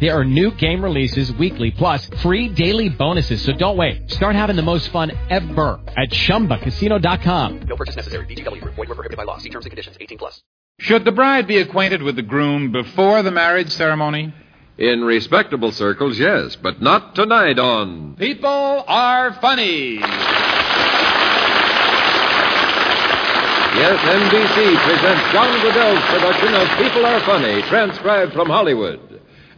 There are new game releases weekly, plus free daily bonuses. So don't wait. Start having the most fun ever at ChumbaCasino.com. No purchase necessary. VGW. Void were prohibited by law. See terms and conditions. 18 plus. Should the bride be acquainted with the groom before the marriage ceremony? In respectable circles, yes, but not tonight on. People are funny. Yes, NBC presents John Guedel's production of People Are Funny, transcribed from Hollywood.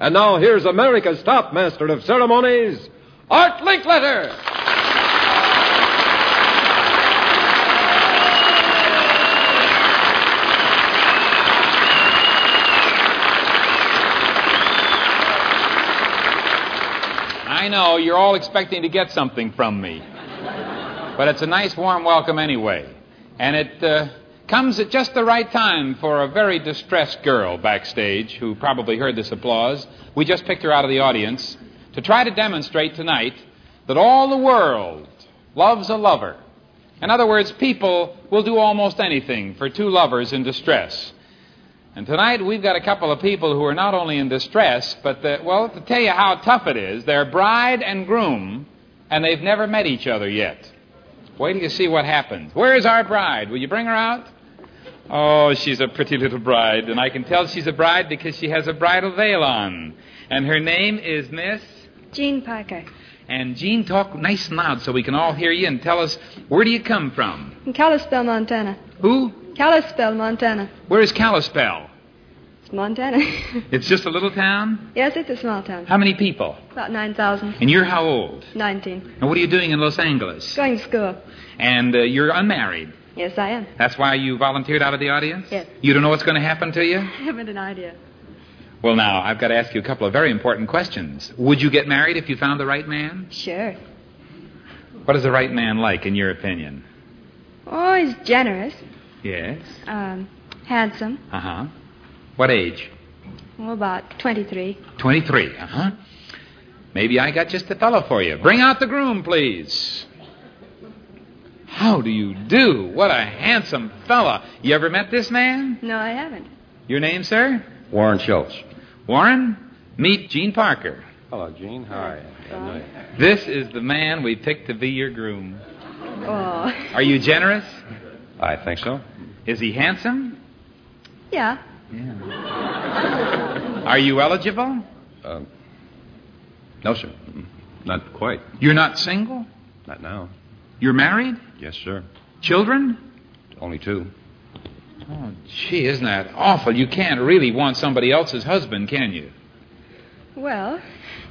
And now here's America's top master of ceremonies, Art Linkletter. I know you're all expecting to get something from me. But it's a nice warm welcome anyway. And it uh, comes at just the right time for a very distressed girl backstage who probably heard this applause. We just picked her out of the audience to try to demonstrate tonight that all the world loves a lover. In other words, people will do almost anything for two lovers in distress. And tonight we've got a couple of people who are not only in distress, but, the, well, to tell you how tough it is, they're bride and groom, and they've never met each other yet. Wait till you see what happens. Where's our bride? Will you bring her out? Oh, she's a pretty little bride, and I can tell she's a bride because she has a bridal veil on. And her name is Miss. Jean Parker. And Jean, talk nice and loud so we can all hear you and tell us where do you come from? In Kalispell, Montana. Who? Kalispell, Montana. Where is Kalispell? Montana. It's just a little town? yes, it's a small town. How many people? About 9,000. And you're how old? 19. And what are you doing in Los Angeles? Going to school. And uh, you're unmarried. Yes, I am. That's why you volunteered out of the audience? Yes. You don't know what's going to happen to you? I haven't an idea. Well, now, I've got to ask you a couple of very important questions. Would you get married if you found the right man? Sure. What is the right man like, in your opinion? Oh, he's generous. Yes. Um, handsome. Uh huh. What age? Oh, about 23. 23. Uh huh. Maybe I got just the fellow for you. Bring out the groom, please. How do you do? What a handsome fella. You ever met this man? No, I haven't. Your name, sir? Warren Schultz. Warren, meet Jean Parker. Hello, Jean. Hi. This is the man we picked to be your groom. Oh. Are you generous? I think so. Is he handsome? Yeah. Are you eligible? Um, no, sir. Not quite. You're not single? Not now. You're married? Yes, sir. Children? Only two. Oh, gee, isn't that awful? You can't really want somebody else's husband, can you? Well,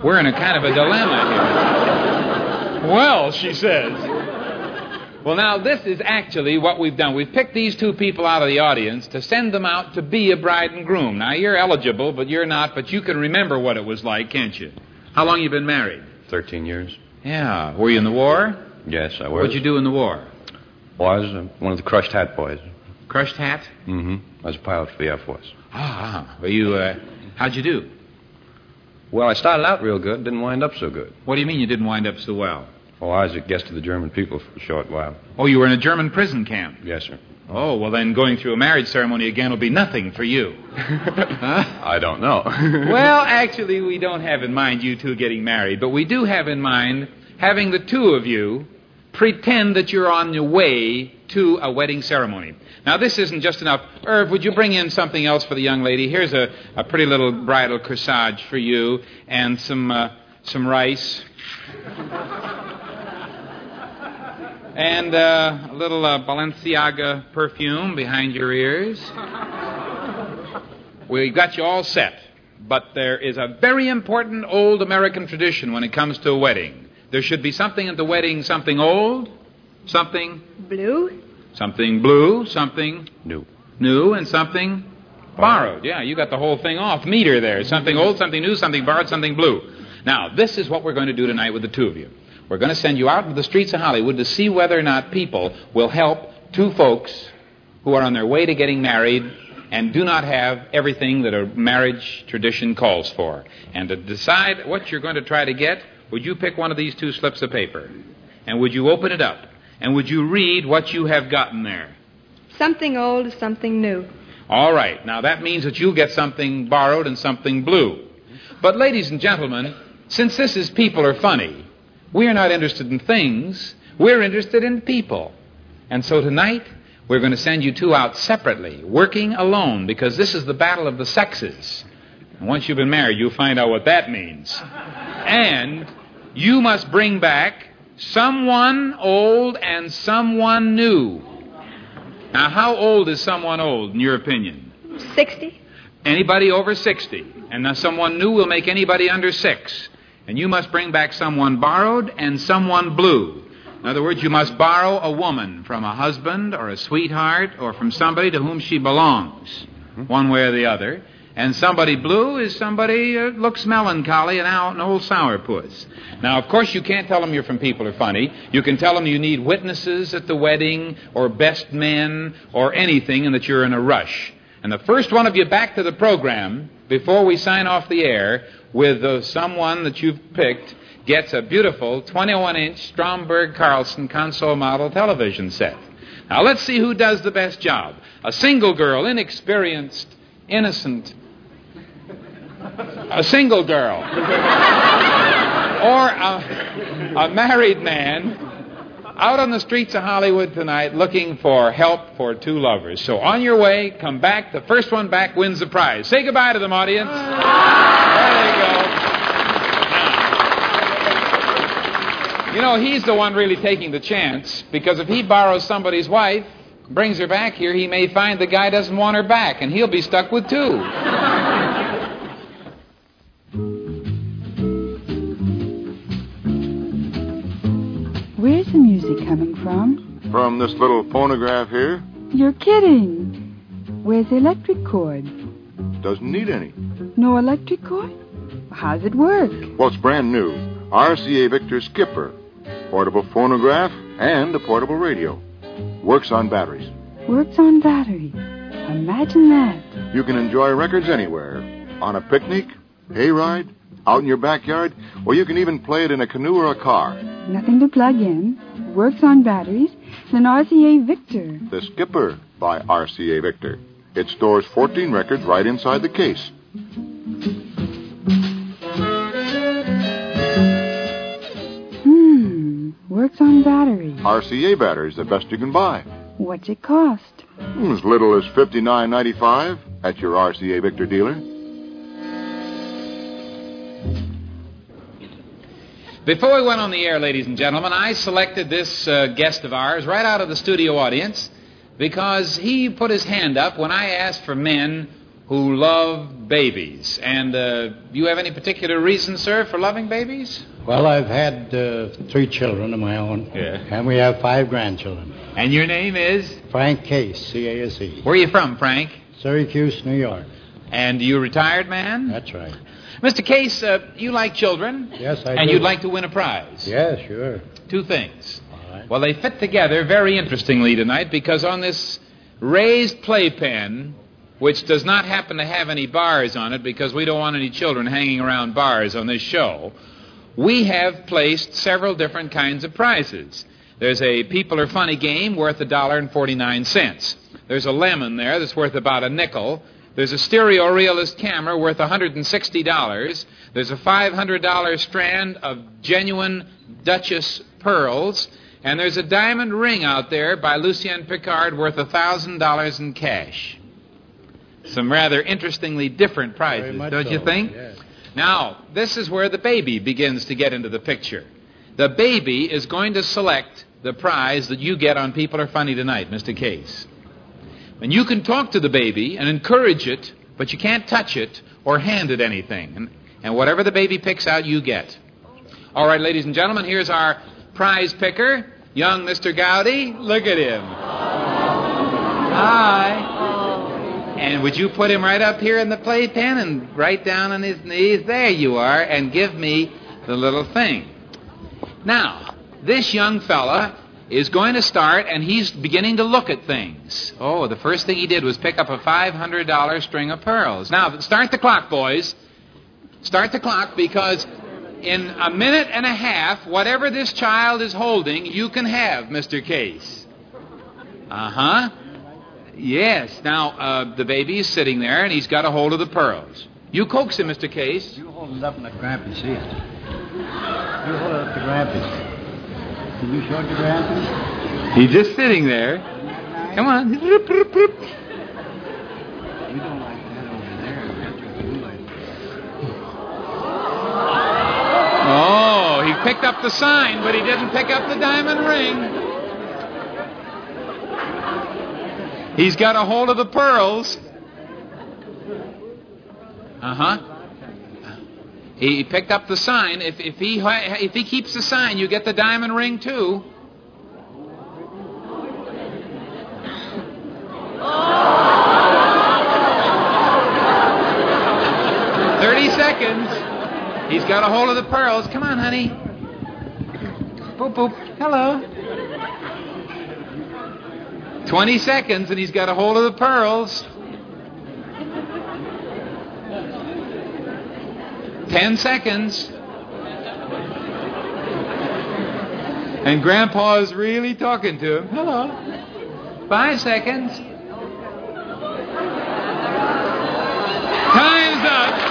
We're in a kind of a dilemma here. well, she says. Well, now, this is actually what we've done. We've picked these two people out of the audience to send them out to be a bride and groom. Now, you're eligible, but you're not, but you can remember what it was like, can't you? How long you been married? Thirteen years. Yeah. Were you in the war? Yes, I was. What'd you do in the war? i Was uh, one of the crushed hat boys. Crushed hat? Mm-hmm. I was a pilot for the Air Force. Ah, well, you, uh, how'd you do? Well, I started out real good, didn't wind up so good. What do you mean you didn't wind up so well? Oh, I was a guest of the German people for a short while. Oh, you were in a German prison camp. Yes, sir. Oh, well, then going through a marriage ceremony again will be nothing for you. huh? I don't know. Well, actually, we don't have in mind you two getting married, but we do have in mind having the two of you pretend that you're on your way to a wedding ceremony. Now, this isn't just enough. Irv, would you bring in something else for the young lady? Here's a, a pretty little bridal corsage for you and some, uh, some rice. And uh, a little uh, Balenciaga perfume behind your ears. We've got you all set. But there is a very important old American tradition when it comes to a wedding. There should be something at the wedding, something old, something, blue. something blue, something New. new, and something borrowed. Yeah, you got the whole thing off meter there. Something old, something new, something borrowed, something blue. Now, this is what we're going to do tonight with the two of you. We're going to send you out into the streets of Hollywood to see whether or not people will help two folks who are on their way to getting married and do not have everything that a marriage tradition calls for. And to decide what you're going to try to get, would you pick one of these two slips of paper? And would you open it up? And would you read what you have gotten there? Something old, something new. All right. Now that means that you'll get something borrowed and something blue. But, ladies and gentlemen, since this is People Are Funny, we are not interested in things, we're interested in people. And so tonight, we're going to send you two out separately, working alone, because this is the battle of the sexes. And once you've been married, you'll find out what that means. And you must bring back someone old and someone new. Now, how old is someone old, in your opinion? 60? Anybody over 60. And now someone new will make anybody under 6. And you must bring back someone borrowed and someone blue. In other words, you must borrow a woman from a husband or a sweetheart or from somebody to whom she belongs, mm-hmm. one way or the other. And somebody blue is somebody that looks melancholy and out an old sourpuss. Now, of course, you can't tell them you're from People Are Funny. You can tell them you need witnesses at the wedding or best men or anything and that you're in a rush. And the first one of you back to the program before we sign off the air with uh, someone that you've picked gets a beautiful 21 inch Stromberg Carlson console model television set. Now let's see who does the best job. A single girl, inexperienced, innocent. A single girl. or a, a married man out on the streets of Hollywood tonight looking for help for two lovers. So on your way, come back. The first one back wins the prize. Say goodbye to them, audience. There they go. You know, he's the one really taking the chance because if he borrows somebody's wife, brings her back here, he may find the guy doesn't want her back and he'll be stuck with two. The music coming from? From this little phonograph here? You're kidding. Where's the electric cord? Doesn't need any. No electric cord? How's it work? Well, it's brand new. RCA Victor Skipper. Portable phonograph and a portable radio. Works on batteries. Works on batteries. Imagine that. You can enjoy records anywhere. On a picnic, hayride, out in your backyard, or you can even play it in a canoe or a car. Nothing to plug in. Works on batteries. It's an RCA Victor. The Skipper by RCA Victor. It stores 14 records right inside the case. Hmm. Works on batteries. RCA batteries, the best you can buy. What's it cost? Hmm, As little as $59.95 at your RCA Victor dealer. Before we went on the air, ladies and gentlemen, I selected this uh, guest of ours right out of the studio audience because he put his hand up when I asked for men who love babies. And uh, you have any particular reason, sir, for loving babies? Well, I've had uh, three children of my own. Yeah. And we have five grandchildren. And your name is? Frank Case, C-A-S-E. Where are you from, Frank? Syracuse, New York. And you a retired man? That's right. Mr. Case, uh, you like children? Yes, I do. and do. you'd like to win a prize? Yeah, sure. Two things. All right. Well, they fit together very interestingly tonight because on this raised playpen, which does not happen to have any bars on it because we don't want any children hanging around bars on this show, we have placed several different kinds of prizes. There's a People Are Funny game worth a dollar and 49 cents. There's a lemon there that's worth about a nickel. There's a stereo realist camera worth $160. There's a $500 strand of genuine Duchess pearls. And there's a diamond ring out there by Lucien Piccard worth $1,000 in cash. Some rather interestingly different prizes, don't you think? yes. Now, this is where the baby begins to get into the picture. The baby is going to select the prize that you get on People Are Funny tonight, Mr. Case. And you can talk to the baby and encourage it, but you can't touch it or hand it anything. And, and whatever the baby picks out, you get. All right, ladies and gentlemen, here's our prize picker, young Mr. Gowdy. Look at him. Hi. And would you put him right up here in the playpen and right down on his knees? There you are, and give me the little thing. Now, this young fella is going to start, and he's beginning to look at things. Oh, the first thing he did was pick up a $500 string of pearls. Now, start the clock, boys. Start the clock because in a minute and a half, whatever this child is holding, you can have, Mr. Case. Uh huh. Yes. Now, uh, the baby is sitting there, and he's got a hold of the pearls. You coax him, Mr. Case. You hold it up and let Grampy see it. You hold it up to Grampy. Can you show it to? He's just sitting there. Come on. We don't like that over there. That's what we. Oh, he picked up the sign, but he didn't pick up the diamond ring. He's got a hold of the pearls. Uh huh. He picked up the sign. If, if he if he keeps the sign, you get the diamond ring too. Thirty seconds. He's got a hold of the pearls. Come on, honey. Boop boop. Hello. Twenty seconds, and he's got a hold of the pearls. Ten seconds. And Grandpa is really talking to him. Hello. Five seconds. Time's up.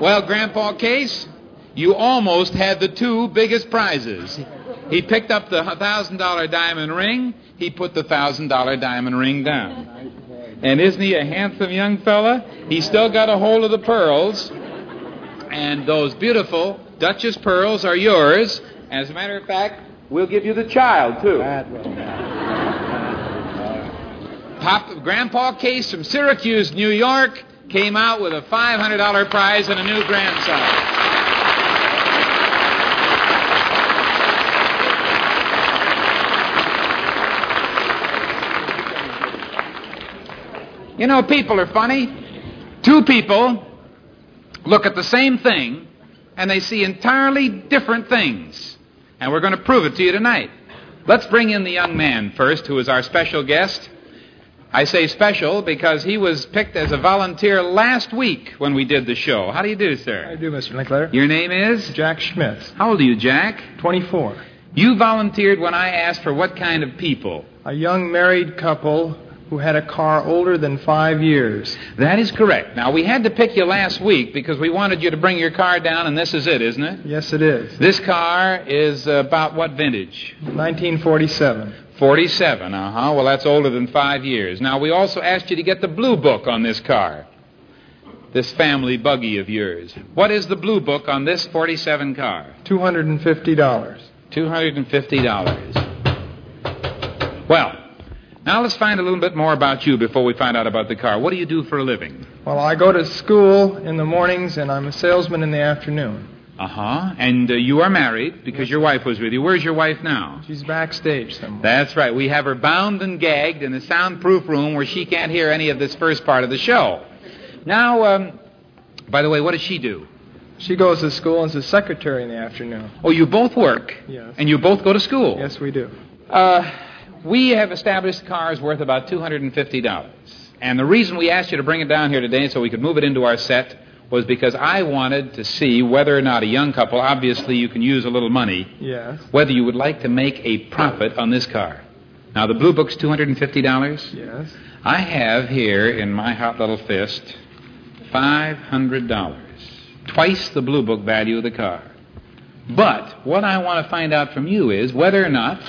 Well, Grandpa Case, you almost had the two biggest prizes. He picked up the thousand dollar diamond ring. He put the thousand dollar diamond ring down. And isn't he a handsome young fella? He still got a hold of the pearls. And those beautiful Duchess pearls are yours. As a matter of fact, we'll give you the child, too. Pop, Grandpa Case from Syracuse, New York, came out with a $500 prize and a new grandson. You know, people are funny. Two people look at the same thing and they see entirely different things. And we're going to prove it to you tonight. Let's bring in the young man first, who is our special guest. I say special because he was picked as a volunteer last week when we did the show. How do you do, sir? I do, Mr. Linkletter. Your name is? Jack Schmidt, How old are you, Jack? 24. You volunteered when I asked for what kind of people? A young married couple who had a car older than five years. That is correct. Now, we had to pick you last week because we wanted you to bring your car down, and this is it, isn't it? Yes, it is. This car is about what vintage? 1947. 47, uh huh. Well, that's older than five years. Now, we also asked you to get the blue book on this car, this family buggy of yours. What is the blue book on this 47 car? $250. $250. Well, now let's find a little bit more about you before we find out about the car. What do you do for a living? Well, I go to school in the mornings and I'm a salesman in the afternoon. Uh huh. And uh, you are married because your wife was with you. Where's your wife now? She's backstage somewhere. That's right. We have her bound and gagged in a soundproof room where she can't hear any of this first part of the show. Now, um, by the way, what does she do? She goes to school and is a secretary in the afternoon. Oh, you both work. Yes. And you both go to school. Yes, we do. Uh, we have established the car is worth about $250. And the reason we asked you to bring it down here today so we could move it into our set was because I wanted to see whether or not a young couple, obviously you can use a little money, Yes. whether you would like to make a profit on this car. Now, the blue book's $250. Yes. I have here in my hot little fist $500, twice the blue book value of the car. But what I want to find out from you is whether or not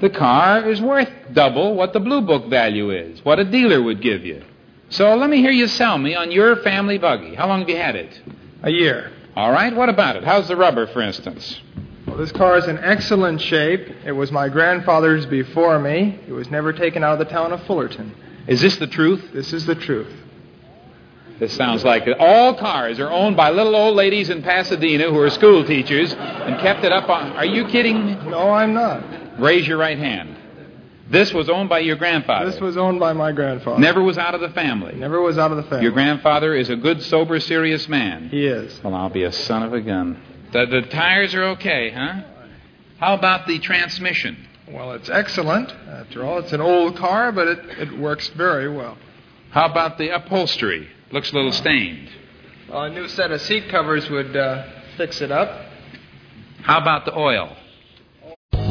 the car is worth double what the blue book value is, what a dealer would give you. So let me hear you sell me on your family buggy. How long have you had it? A year. All right, what about it? How's the rubber, for instance? Well, this car is in excellent shape. It was my grandfather's before me. It was never taken out of the town of Fullerton. Is this the truth? This is the truth. This sounds like it. All cars are owned by little old ladies in Pasadena who are school teachers and kept it up on. Are you kidding? me? No, I'm not. Raise your right hand. This was owned by your grandfather. This was owned by my grandfather. Never was out of the family. Never was out of the family. Your grandfather is a good, sober, serious man. He is. Well, I'll be a son of a gun. The, the tires are okay, huh? How about the transmission? Well, it's excellent. After all, it's an old car, but it, it works very well. How about the upholstery? Looks a little stained. Well, a new set of seat covers would uh, fix it up. How about the oil?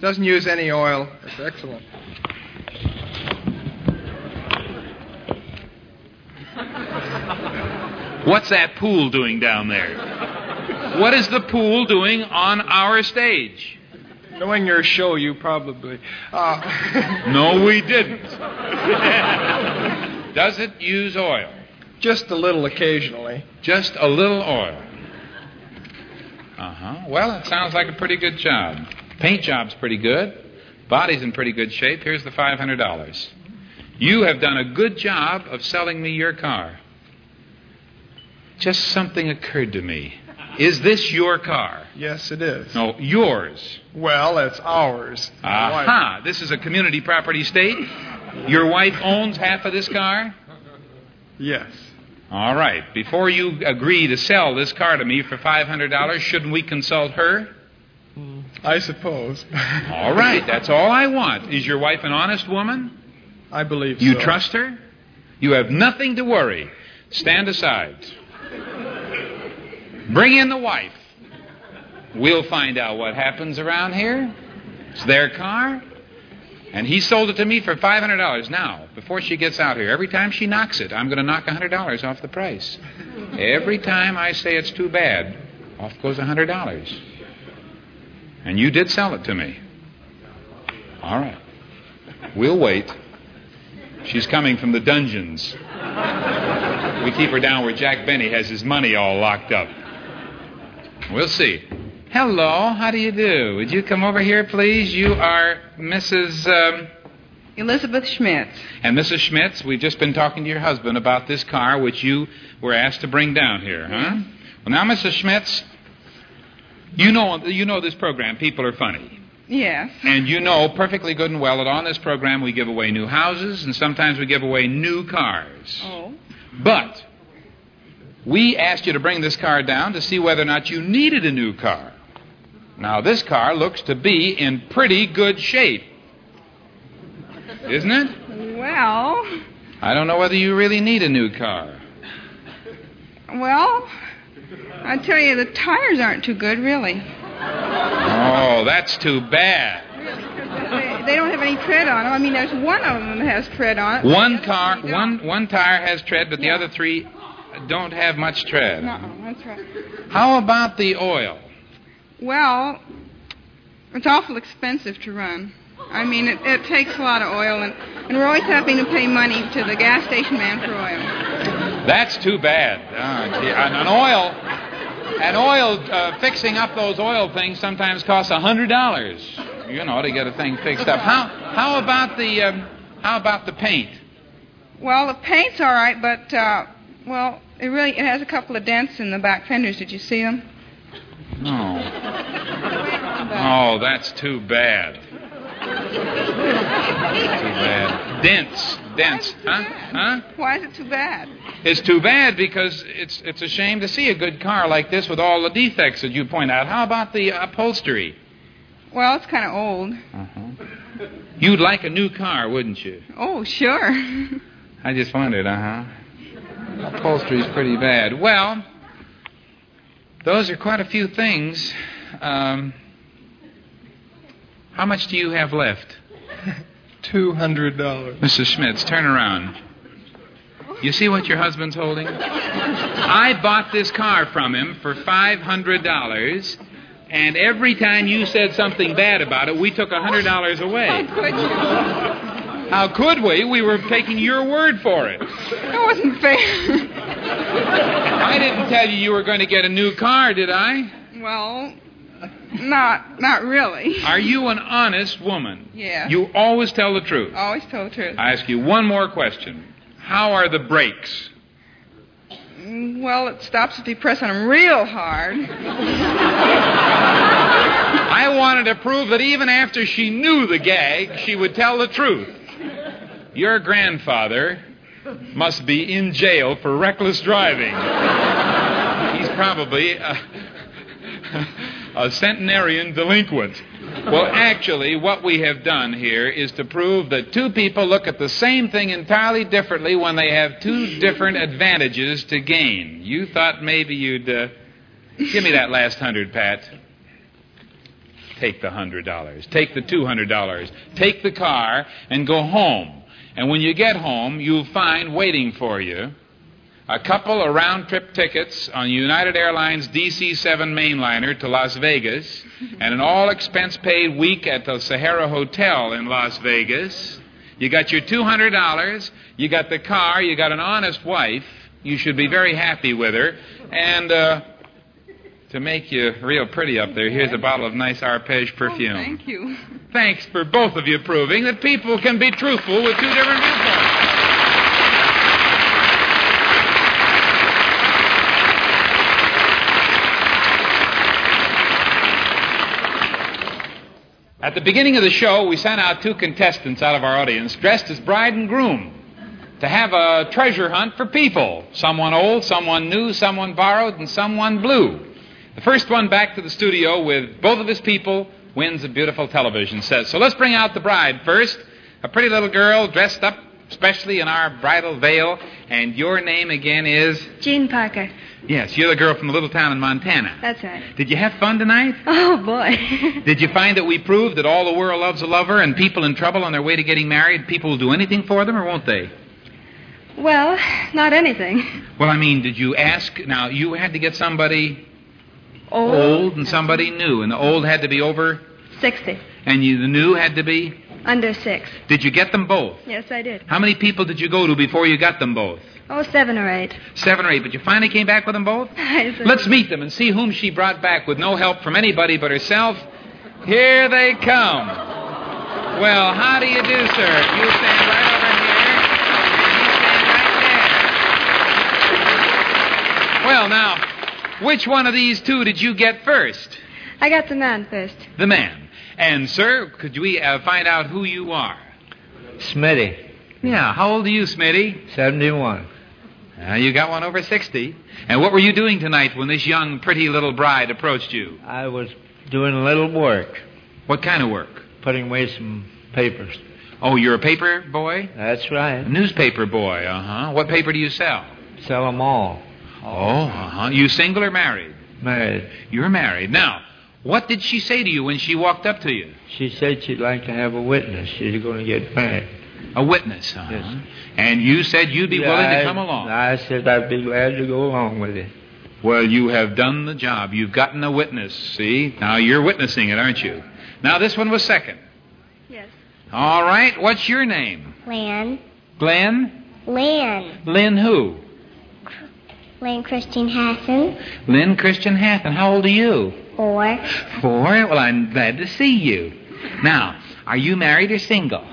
Doesn't use any oil. It's excellent. What's that pool doing down there? What is the pool doing on our stage? Knowing your show, you probably. Uh, No, we didn't. Does it use oil? just a little occasionally. Just a little oil. Uh huh. Well, it sounds like a pretty good job. Paint job's pretty good. Body's in pretty good shape. Here's the $500. You have done a good job of selling me your car. Just something occurred to me. Is this your car? Yes, it is. No, yours. Well, it's ours. My wife- Aha! This is a community property state. Your wife owns half of this car? Yes. All right. Before you agree to sell this car to me for $500, shouldn't we consult her? I suppose. All right. That's all I want. Is your wife an honest woman? I believe You so. trust her? You have nothing to worry. Stand aside. Bring in the wife. We'll find out what happens around here. It's their car. And he sold it to me for $500. Now, before she gets out here, every time she knocks it, I'm going to knock $100 off the price. Every time I say it's too bad, off goes $100. And you did sell it to me. All right. We'll wait. She's coming from the dungeons. We keep her down where Jack Benny has his money all locked up. We'll see. Hello, how do you do? Would you come over here, please? You are Mrs. Um, Elizabeth Schmitz. and Mrs. Schmitz. We've just been talking to your husband about this car which you were asked to bring down here, huh? Well, now, Mrs. Schmitz, you know you know this program. People are funny. Yes. And you know perfectly good and well that on this program we give away new houses and sometimes we give away new cars. Oh. But we asked you to bring this car down to see whether or not you needed a new car. Now, this car looks to be in pretty good shape. Isn't it? Well, I don't know whether you really need a new car. well, I tell you, the tires aren't too good, really. Oh, that's too bad. They, they don't have any tread on them. I mean, there's one of them that has tread on it. One car, one one tire has tread, but the other three don't have much tread. No, that's right. How about the oil? Well, it's awful expensive to run. I mean, it, it takes a lot of oil, and, and we're always having to pay money to the gas station man for oil. That's too bad. Ah, an, an oil, an oil uh, fixing up those oil things sometimes costs a hundred dollars. You know, to get a thing fixed up. How how about the um, how about the paint? Well, the paint's all right, but uh, well, it really it has a couple of dents in the back fenders. Did you see them? No. Oh, that's too bad. Too bad. Dents, dents, huh? Huh? Why is it too bad? It's too bad because it's it's a shame to see a good car like this with all the defects that you point out. How about the upholstery? Well, it's kind of old. Uh-huh. You'd like a new car, wouldn't you? Oh, sure. I just wondered, uh huh. Upholstery's pretty bad. Well, those are quite a few things. Um, how much do you have left? Two hundred dollars. Mrs. Schmitz, turn around. You see what your husband's holding? I bought this car from him for $500, And every time you said something bad about it, we took a $100 away. How could you? How could we? We were taking your word for it. That wasn't fair. I didn't tell you you were going to get a new car, did I? well, not not really. Are you an honest woman? Yeah. You always tell the truth. Always told the truth. I ask you one more question. How are the brakes? Well, it stops if you press on them real hard. I wanted to prove that even after she knew the gag, she would tell the truth. Your grandfather must be in jail for reckless driving. He's probably a, a centenarian delinquent. Well, actually, what we have done here is to prove that two people look at the same thing entirely differently when they have two different advantages to gain. You thought maybe you'd. Uh, give me that last hundred, Pat. Take the hundred dollars. Take the two hundred dollars. Take the car and go home. And when you get home, you'll find waiting for you a couple of round trip tickets on United Airlines DC 7 mainliner to Las Vegas and an all expense paid week at the Sahara Hotel in Las Vegas. You got your $200, you got the car, you got an honest wife. You should be very happy with her. And uh, to make you real pretty up there, here's a bottle of nice arpege perfume. Oh, Thank you. Thanks for both of you proving that people can be truthful with two different viewpoints. At the beginning of the show, we sent out two contestants out of our audience dressed as bride and groom to have a treasure hunt for people someone old, someone new, someone borrowed, and someone blue. The first one back to the studio with both of his people wins a beautiful television set. So let's bring out the bride first. A pretty little girl dressed up especially in our bridal veil. And your name again is? Jean Parker. Yes, you're the girl from the little town in Montana. That's right. Did you have fun tonight? Oh, boy. Did you find that we proved that all the world loves a lover and people in trouble on their way to getting married, people will do anything for them or won't they? well, not anything. Well, I mean, did you ask? Now, you had to get somebody Old? old and somebody new, and the old had to be over, 60. and you, the new had to be. Under six. Did you get them both? Yes, I did. How many people did you go to before you got them both? Oh, seven or eight. Seven or eight, but you finally came back with them both? I said- Let's meet them and see whom she brought back with no help from anybody but herself. Here they come. Well, how do you do, sir? You stand right over here. You stand right there. Well, now, which one of these two did you get first? I got the man first. The man. And, sir, could we uh, find out who you are? Smitty, Yeah, how old are you, Smitty? 71. Uh, you got one over 60. And what were you doing tonight when this young, pretty little bride approached you? I was doing a little work, What kind of work? putting away some papers. Oh, you're a paper boy? That's right. A newspaper boy, uh huh. What paper do you sell? Sell Sell 'em all. Oh, uh huh. You single or married? Married. You're married. Now, what did she say to you when she walked up to you? She said she'd like to have a witness. She's going to get married. A witness, uh huh. Yes. And you said you'd be Yeah, willing to come along. I said I'd be glad to go along with it. Well, you have done the job. You've gotten a witness, see? Now you're witnessing it, aren't you? Now, this one was second. Yes. All right. What's your name? Lan. Glenn? Lan. Lynn who? Lynn Christine Hassan. Lynn Christian Hatton. How old are you? Four. Four? Well, I'm glad to see you. Now, are you married or single?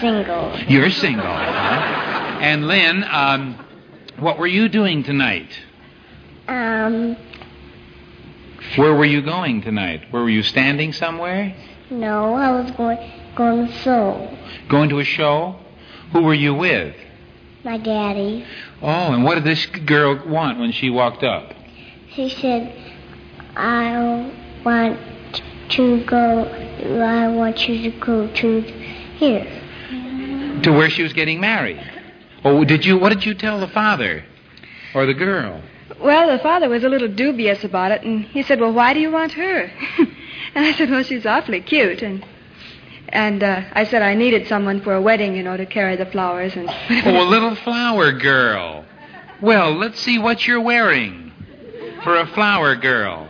Single. You're single. Huh? And Lynn, um, what were you doing tonight? Um, Where were you going tonight? Where were you standing somewhere? no, I was going going to a show. Going to a show? Who were you with? My daddy. Oh, and what did this girl want when she walked up? She said, I want to go, I want you to go to here. To where she was getting married. Oh, did you? What did you tell the father or the girl? Well, the father was a little dubious about it, and he said, Well, why do you want her? and I said, Well, she's awfully cute. And and uh, I said I needed someone for a wedding, you know, to carry the flowers and. Oh, a little flower girl. Well, let's see what you're wearing for a flower girl.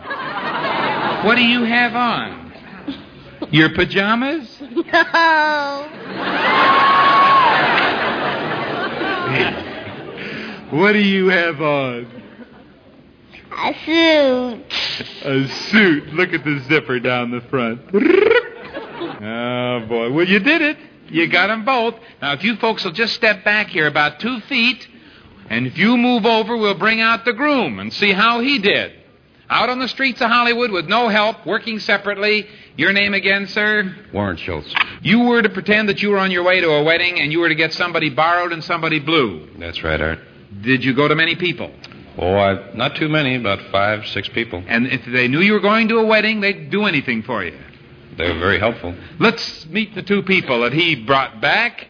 What do you have on? Your pajamas? No. What do you have on? A suit. A suit. Look at the zipper down the front. Oh, boy. Well, you did it. You got them both. Now, if you folks will just step back here about two feet, and if you move over, we'll bring out the groom and see how he did. Out on the streets of Hollywood with no help, working separately. Your name again, sir? Warren Schultz. You were to pretend that you were on your way to a wedding and you were to get somebody borrowed and somebody blue. That's right, Art. Did you go to many people? Oh, I, not too many, about five, six people. And if they knew you were going to a wedding, they'd do anything for you. They were very helpful. Let's meet the two people that he brought back.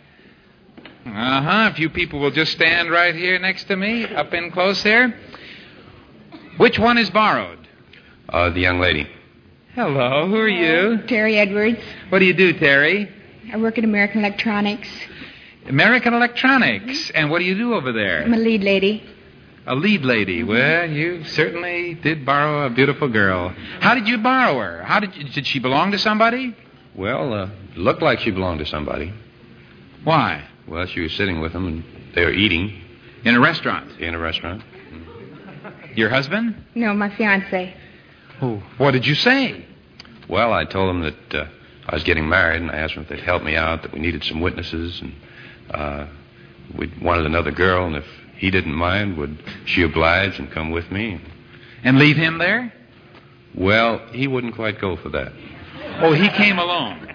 Uh huh. If you people will just stand right here next to me, up in close here. Which one is borrowed? Uh, the young lady. Hello, who are you? Terry Edwards. What do you do, Terry? I work at American Electronics. American Electronics. And what do you do over there? I'm a lead lady. A lead lady. Well, you certainly did borrow a beautiful girl. How did you borrow her? How did you, did she belong to somebody? Well, uh, looked like she belonged to somebody. Why? Well, she was sitting with them, and they were eating. In a restaurant? In a restaurant. Your husband? No, my fiance. Oh, what did you say? Well, I told them that uh, I was getting married, and I asked them if they'd help me out, that we needed some witnesses, and uh, we wanted another girl, and if he didn't mind, would she oblige and come with me? And leave him there? Well, he wouldn't quite go for that. Oh, he came along.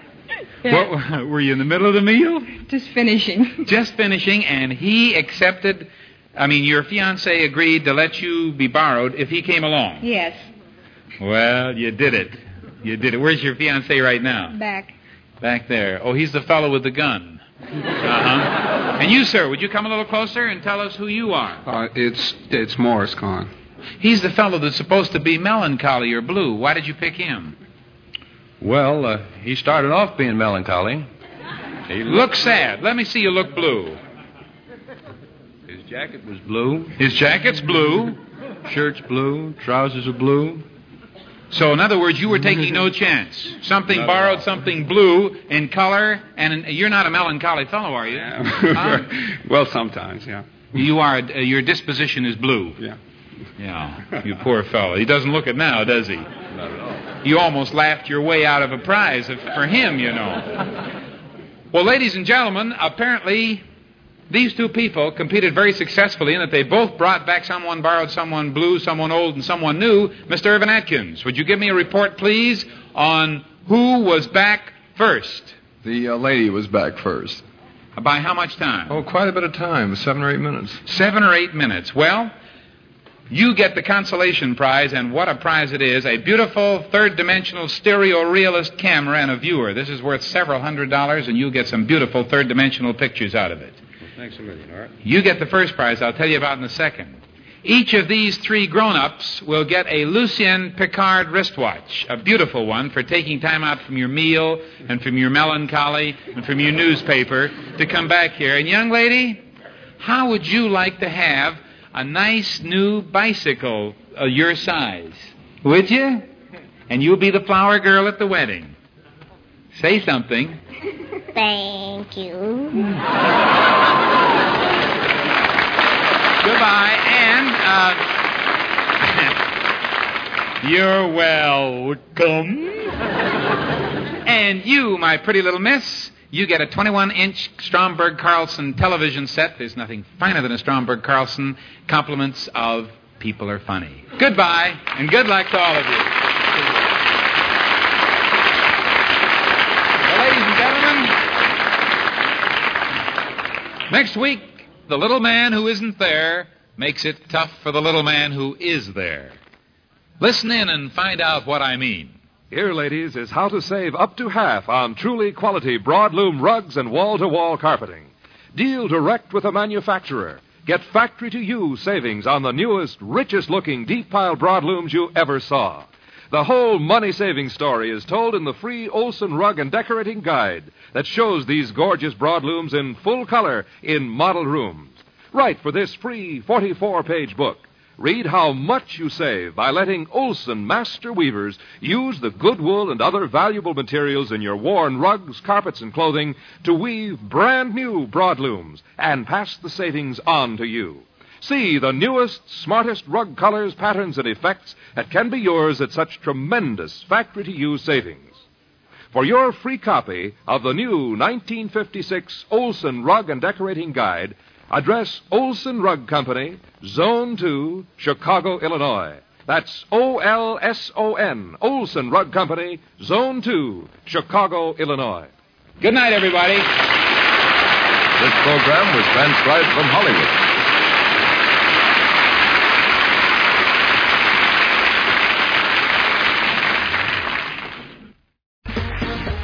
What, were you in the middle of the meal? Just finishing. Just finishing, and he accepted. I mean, your fiance agreed to let you be borrowed if he came along. Yes. Well, you did it. You did it. Where's your fiance right now? Back. Back there. Oh, he's the fellow with the gun. Uh huh. And you, sir, would you come a little closer and tell us who you are? Uh, it's it's Morris Kahn. He's the fellow that's supposed to be melancholy or blue. Why did you pick him? Well, uh, he started off being melancholy. He looks sad. Let me see you look blue. His jacket was blue. His jacket's blue. Shirt's blue. Trousers are blue. So, in other words, you were taking no chance. Something Not borrowed, something blue in color, and you're not a melancholy fellow, are you? Huh? well, sometimes, yeah. You are. Uh, your disposition is blue. Yeah. Yeah. You poor fellow. He doesn't look it now, does he? Not at all. You almost laughed your way out of a prize for him, you know. Well, ladies and gentlemen, apparently these two people competed very successfully in that they both brought back someone borrowed, someone blue, someone old, and someone new. Mr. Irvin Atkins, would you give me a report, please, on who was back first? The uh, lady was back first. By how much time? Oh, quite a bit of time, seven or eight minutes. Seven or eight minutes. Well, you get the consolation prize, and what a prize it is a beautiful third dimensional stereo realist camera and a viewer. This is worth several hundred dollars, and you'll get some beautiful third dimensional pictures out of it. Thanks a million, Art. You get the first prize, I'll tell you about in a second. Each of these three grown ups will get a Lucien Piccard wristwatch, a beautiful one for taking time out from your meal and from your melancholy and from your newspaper to come back here. And, young lady, how would you like to have a nice new bicycle uh, your size? Would you? And you'll be the flower girl at the wedding. Say something. Thank you. Goodbye, and uh, you're welcome. and you, my pretty little miss, you get a 21-inch Stromberg Carlson television set. There's nothing finer than a Stromberg Carlson. Compliments of people are funny. Goodbye, and good luck to all of you. Well, ladies and gentlemen, next week, the little man who isn't there makes it tough for the little man who is there. Listen in and find out what I mean. Here, ladies, is how to save up to half on truly quality broadloom rugs and wall to wall carpeting. Deal direct with the manufacturer. Get factory to you savings on the newest, richest looking deep pile broadlooms you ever saw. The whole money saving story is told in the free Olson Rug and Decorating Guide that shows these gorgeous broadlooms in full color in model rooms. Write for this free 44 page book. read how much you save by letting Olson Master Weavers use the good wool and other valuable materials in your worn rugs, carpets, and clothing to weave brand new broadlooms and pass the savings on to you. See the newest, smartest rug colors, patterns, and effects that can be yours at such tremendous factory to use savings. For your free copy of the new 1956 Olson Rug and Decorating Guide, address Olson Rug Company, Zone 2, Chicago, Illinois. That's O L S O N, Olson Rug Company, Zone 2, Chicago, Illinois. Good night, everybody. This program was transcribed from Hollywood.